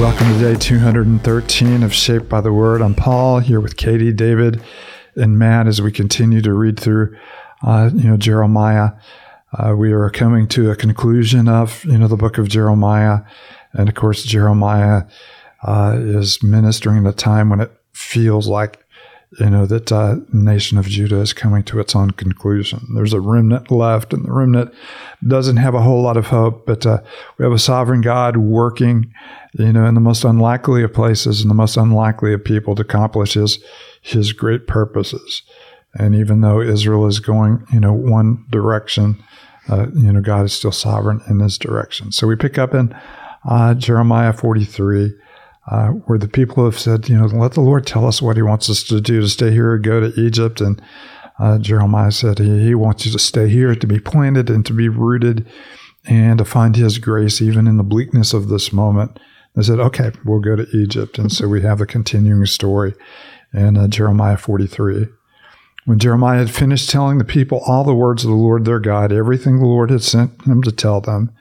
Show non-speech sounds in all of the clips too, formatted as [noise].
welcome to day 213 of Shaped by the Word. I'm Paul here with Katie, David, and Matt as we continue to read through, uh, you know, Jeremiah. Uh, we are coming to a conclusion of, you know, the book of Jeremiah. And of course, Jeremiah uh, is ministering at a time when it feels like you know that uh, nation of Judah is coming to its own conclusion. There's a remnant left, and the remnant doesn't have a whole lot of hope. But uh, we have a sovereign God working, you know, in the most unlikely of places and the most unlikely of people to accomplish His His great purposes. And even though Israel is going, you know, one direction, uh, you know, God is still sovereign in His direction. So we pick up in uh, Jeremiah 43 uh, where the people have said, you know, let the Lord tell us what He wants us to do to stay here or go to Egypt. And uh, Jeremiah said he, he wants you to stay here, to be planted and to be rooted, and to find His grace even in the bleakness of this moment. They said, okay, we'll go to Egypt. And so we have a continuing story in uh, Jeremiah 43. When Jeremiah had finished telling the people all the words of the Lord their God, everything the Lord had sent him to tell them,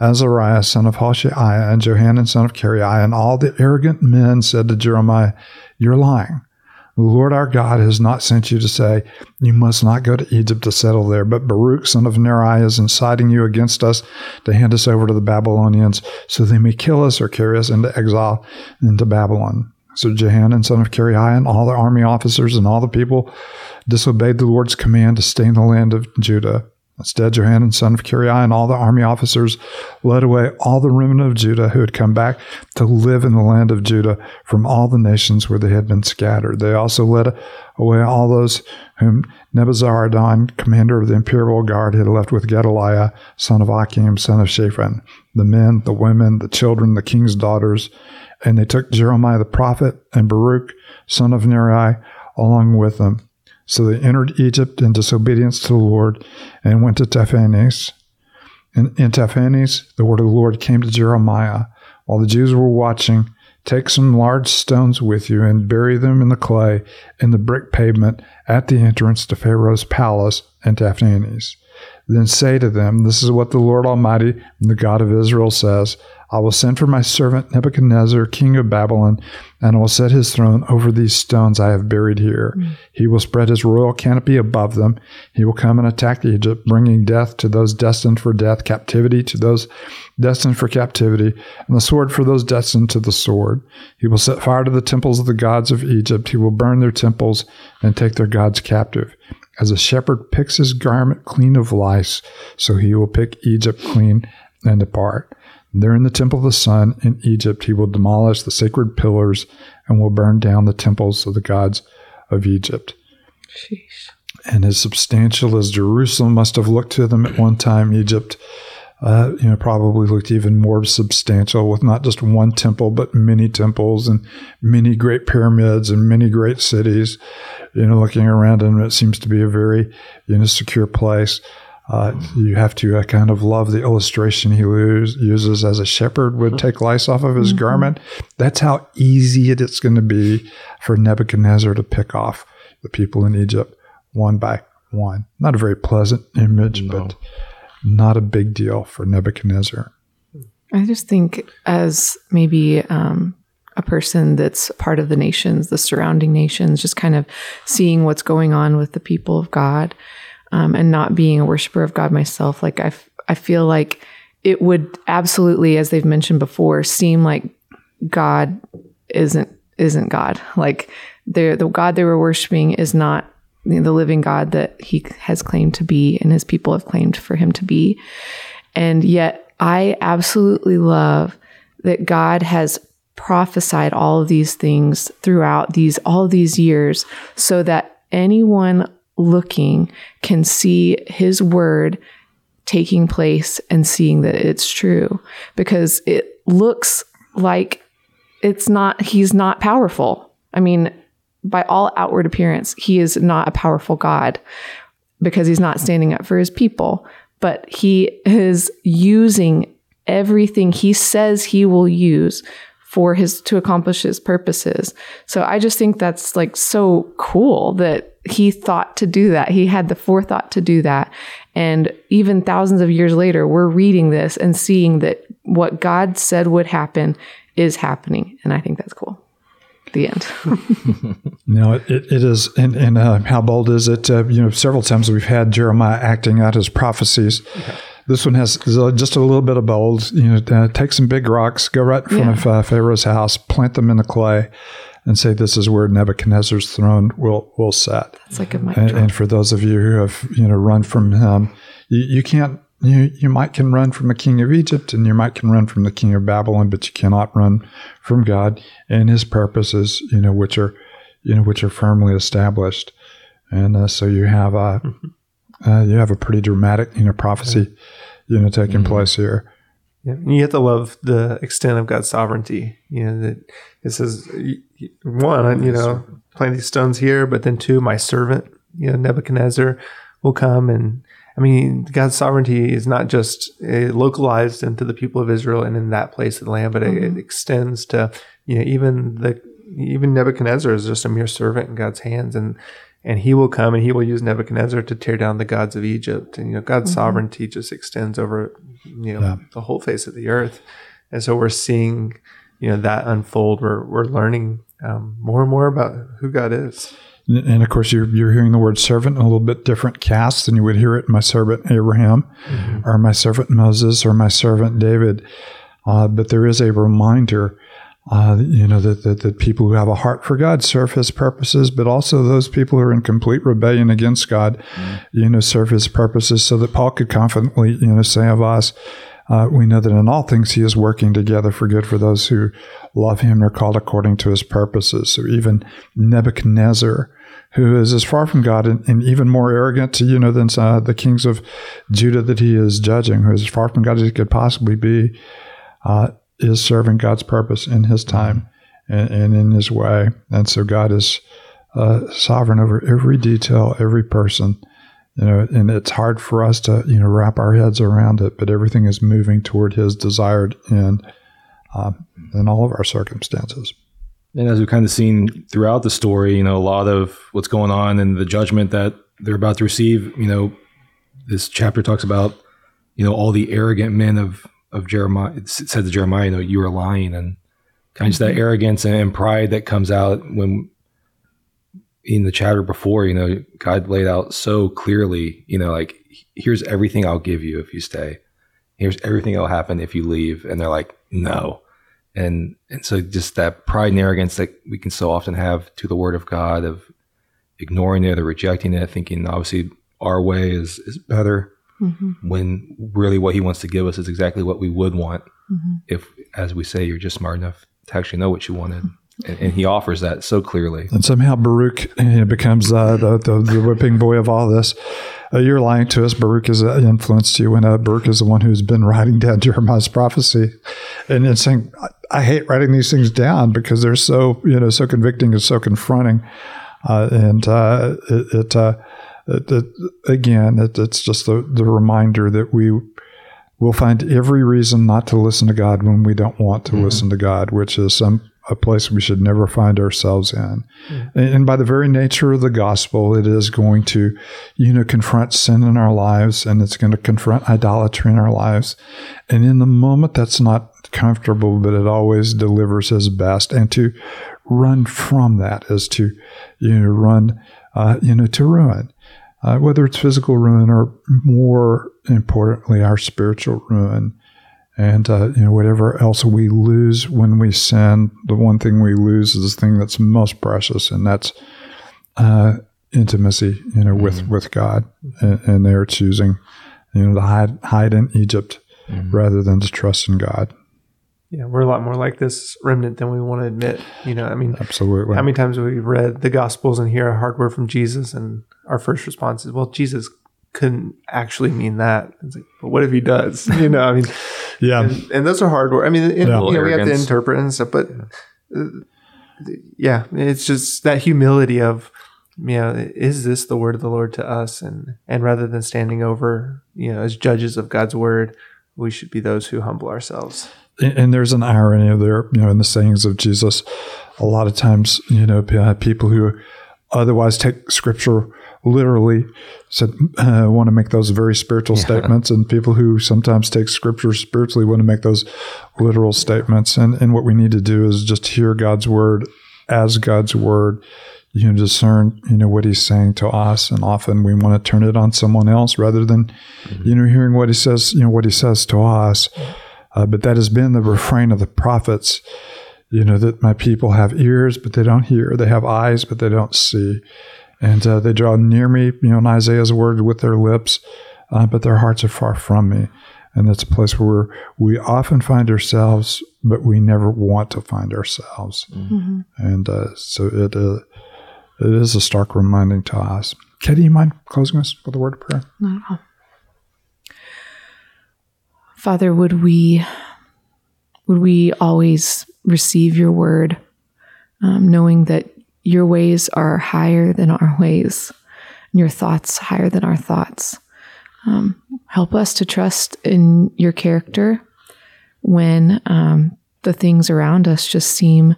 Azariah son of Hoshea and Johanan son of Kareah and all the arrogant men said to Jeremiah, You're lying. The Lord our God has not sent you to say, You must not go to Egypt to settle there, but Baruch son of Neriah is inciting you against us to hand us over to the Babylonians, so they may kill us or carry us into exile into Babylon. So Johanan son of Kareah and all the army officers and all the people disobeyed the Lord's command to stay in the land of Judah. Instead, Johanan son of Kareah and all the army officers led away all the remnant of Judah who had come back to live in the land of Judah from all the nations where they had been scattered. They also led away all those whom Nebuzaradan, commander of the imperial guard, had left with Gedaliah, son of Ahikam, son of Shaphan, the men, the women, the children, the king's daughters. And they took Jeremiah the prophet and Baruch, son of Neriah, along with them so they entered Egypt in disobedience to the Lord and went to Tahpanhes. And in Tahpanhes, the word of the Lord came to Jeremiah while the Jews were watching. Take some large stones with you and bury them in the clay in the brick pavement at the entrance to Pharaoh's palace in Tahpanhes. Then say to them, This is what the Lord Almighty, the God of Israel, says I will send for my servant Nebuchadnezzar, king of Babylon, and I will set his throne over these stones I have buried here. Mm. He will spread his royal canopy above them. He will come and attack Egypt, bringing death to those destined for death, captivity to those destined for captivity, and the sword for those destined to the sword. He will set fire to the temples of the gods of Egypt. He will burn their temples and take their gods captive. As a shepherd picks his garment clean of lice, so he will pick Egypt clean and depart. There in the temple of the sun in Egypt, he will demolish the sacred pillars and will burn down the temples of the gods of Egypt. And as substantial as Jerusalem must have looked to them at one time, Egypt, uh, you know, probably looked even more substantial with not just one temple, but many temples and many great pyramids and many great cities. You know, looking around and it seems to be a very, you know, secure place. Uh, you have to uh, kind of love the illustration he uses as a shepherd would mm-hmm. take lice off of his mm-hmm. garment. That's how easy it is going to be for Nebuchadnezzar to pick off the people in Egypt one by one. Not a very pleasant image, no. but not a big deal for Nebuchadnezzar. I just think, as maybe um, a person that's part of the nations, the surrounding nations, just kind of seeing what's going on with the people of God um, and not being a worshiper of God myself, like I, f- I feel like it would absolutely, as they've mentioned before, seem like God isn't isn't God. Like the the God they were worshiping is not the living God that He has claimed to be, and His people have claimed for Him to be. And yet, I absolutely love that God has prophesied all of these things throughout these all these years, so that anyone looking can see his word taking place and seeing that it's true because it looks like it's not, he's not powerful. I mean, by all outward appearance, he is not a powerful God because he's not standing up for his people, but he is using everything he says he will use for his to accomplish his purposes. So I just think that's like so cool that he thought to do that. He had the forethought to do that. And even thousands of years later, we're reading this and seeing that what God said would happen is happening. And I think that's cool. The end. [laughs] no, it, it is. And, and uh, how bold is it? Uh, you know, several times we've had Jeremiah acting out his prophecies. This one has just a little bit of bold. You know, uh, take some big rocks, go right in front yeah. of uh, Pharaoh's house, plant them in the clay, and say this is where Nebuchadnezzar's throne will will set. That's like a mic and, and, for those of you who have you know run from him, you, you can't you, you might can run from a king of Egypt and you might can run from the king of Babylon, but you cannot run from God and his purposes, you know, which are, you know, which are firmly established. And uh, so you have a, mm-hmm. uh, you have a pretty dramatic, you know, prophecy, you know, taking mm-hmm. place here. Yeah, and you have to love the extent of God's sovereignty. You know that it says one, you know, plant these stones here, but then two, my servant, you know, Nebuchadnezzar will come and I mean, God's sovereignty is not just uh, localized into the people of Israel and in that place of the land, but mm-hmm. it, it, extends to you know even the even Nebuchadnezzar is just a mere servant in God's hands, and and he will come and he will use Nebuchadnezzar to tear down the gods of Egypt, and you know God's mm-hmm. sovereignty just extends over you know yeah. the whole face of the earth, and so we're seeing you know that unfold. We're we're learning um, more and more about who God is. And of course, you're, you're hearing the word servant in a little bit different cast than you would hear it my servant Abraham mm-hmm. or my servant Moses or my servant David. Uh, but there is a reminder, uh, you know, that, that, that, people who have a heart for God serve his purposes, but also those people who are in complete rebellion against God, mm-hmm. you know, serve his purposes so that Paul could confidently, you know, say of us, uh, we know that in all things he is working together for good for those who love him and are called according to his purposes. So even Nebuchadnezzar, who is as far from God and, and even more arrogant, you know, than uh, the kings of Judah that he is judging, who is as far from God as he could possibly be, uh, is serving God's purpose in his time and, and in his way. And so God is uh, sovereign over every detail, every person. You know, and it's hard for us to you know wrap our heads around it, but everything is moving toward His desired end uh, in all of our circumstances. And as we've kind of seen throughout the story, you know, a lot of what's going on and the judgment that they're about to receive, you know, this chapter talks about, you know, all the arrogant men of of Jeremiah. It said to Jeremiah, you know, you are lying, and kind of mm-hmm. that arrogance and pride that comes out when in the chapter before, you know, God laid out so clearly, you know, like here's everything I'll give you if you stay. Here's everything that'll happen if you leave. And they're like, no and and so just that pride and arrogance that we can so often have to the word of God of ignoring it or rejecting it, thinking obviously our way is is better mm-hmm. when really what he wants to give us is exactly what we would want mm-hmm. if as we say you're just smart enough to actually know what you wanted. And, and, he offers that so clearly. And somehow Baruch you know, becomes uh, the, the, the whipping boy of all this uh, you're lying to us. Baruch has uh, influenced you, and uh, Baruch is the one who's been writing down [laughs] Jeremiah's prophecy, and it's saying, I, hate writing these things down because they're so you know so convicting and so confronting, uh, and uh, it, it, uh, it, it, again, it's just the the reminder that we will find every reason not to listen to God when we don't want to mm-hmm. listen to God, which is some a place we should never find ourselves in. Mm. And by the very nature of the gospel, it is going to, you know, confront sin in our lives and it's going to confront idolatry in our lives. And in the moment, that's not comfortable, but it always delivers his best. And to run from that is to, you know, run, uh, you know, to ruin. Uh, whether it's physical ruin or more importantly, our spiritual ruin and uh, you know whatever else we lose when we sin the one thing we lose is the thing that's most precious and that's uh, intimacy you know with mm-hmm. with god and, and, they're choosing you know to hide hide in egypt mm-hmm. rather than to trust in god yeah we're a lot more like this remnant than we want to admit you know i mean absolutely how many times have we've read the gospels and hear a hard word from jesus and our first response is well jesus couldn't actually mean that. Like, but what if he does? [laughs] You know, I mean, yeah. And, and, those are hard words. I mean, yeah. you know, we have to interpret and stuff, but uh, yeah, it's just that humility of, you know, is this the word of the Lord to us? And and rather than standing over, you know, as judges of God's word, we should be those who humble ourselves. And, there's an irony there, you know, in the sayings of Jesus. A lot of times, you know, people who otherwise take scripture literally said uh, want to make those very spiritual statements, and people who sometimes take scripture spiritually want to make those literal statements. And and what we need to do is just hear God's word as God's word. You know, discern you know what He's saying to us, and often we want to turn it on someone else rather than you know hearing what He says. You know what He says to us. Uh, but that has been the refrain of the prophets you know that my people have ears but they don't hear. They have eyes but they don't see. And uh, they draw near me you know in isaiah's word with their lips uh, but their hearts are far from me. And that's a place where we often find ourselves but we never want to find ourselves. Mm-hmm. and uh, so it uh, it is a stark reminding to us. Katie you mind closing us with a word of prayer? Not at all. Father, would we would we always receive your word, um, knowing that your ways are higher than our ways, and your thoughts higher than our thoughts. Um, help us to trust in your character when um, the things around us just seem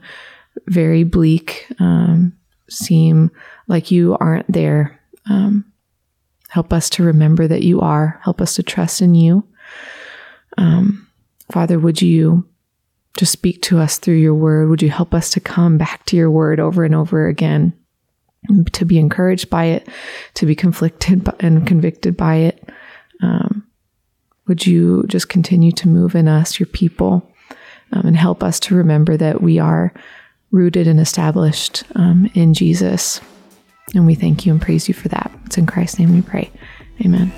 very bleak, um, seem like you aren't there. Um, help us to remember that you are. Help us to trust in you. Um, Father, would you just speak to us through your word? Would you help us to come back to your word over and over again, to be encouraged by it, to be conflicted and convicted by it? Um, would you just continue to move in us, your people, um, and help us to remember that we are rooted and established um, in Jesus? And we thank you and praise you for that. It's in Christ's name we pray. Amen.